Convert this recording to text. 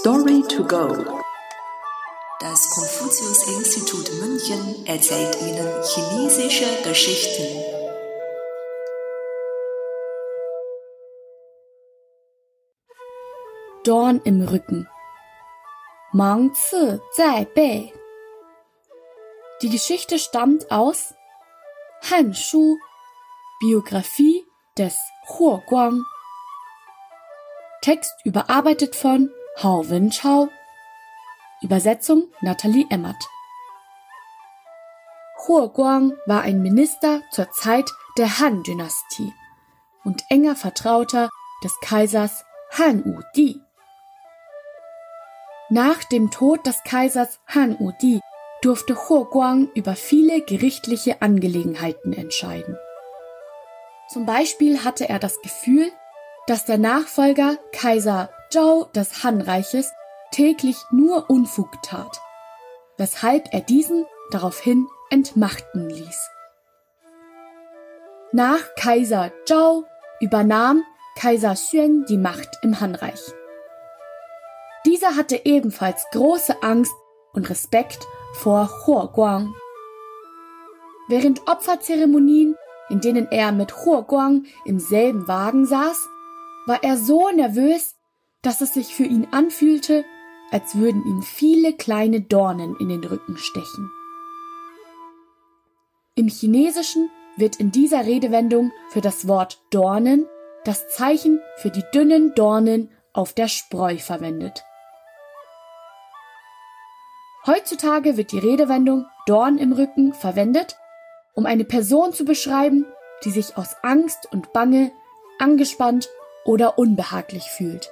Story to go. Das Konfuzius-Institut München erzählt Ihnen chinesische Geschichten. Dorn im Rücken. Mang Zi Zai Bei. Die Geschichte stammt aus Han Shu, Biografie des Huo Guang. Text überarbeitet von Hao Wenchao. Übersetzung Nathalie Emmert. Huo Guang war ein Minister zur Zeit der Han-Dynastie und enger Vertrauter des Kaisers Han Wudi. Nach dem Tod des Kaisers Han Wudi durfte Huo Guang über viele gerichtliche Angelegenheiten entscheiden. Zum Beispiel hatte er das Gefühl, dass der Nachfolger Kaiser Zhao des Han-Reiches täglich nur Unfug tat, weshalb er diesen daraufhin entmachten ließ. Nach Kaiser Zhao übernahm Kaiser Xuan die Macht im Han-Reich. Dieser hatte ebenfalls große Angst und Respekt vor Huo Guang. Während Opferzeremonien, in denen er mit Huo Guang im selben Wagen saß, war er so nervös, dass es sich für ihn anfühlte, als würden ihm viele kleine Dornen in den Rücken stechen. Im Chinesischen wird in dieser Redewendung für das Wort Dornen das Zeichen für die dünnen Dornen auf der Spreu verwendet. Heutzutage wird die Redewendung Dorn im Rücken verwendet, um eine Person zu beschreiben, die sich aus Angst und Bange angespannt oder unbehaglich fühlt.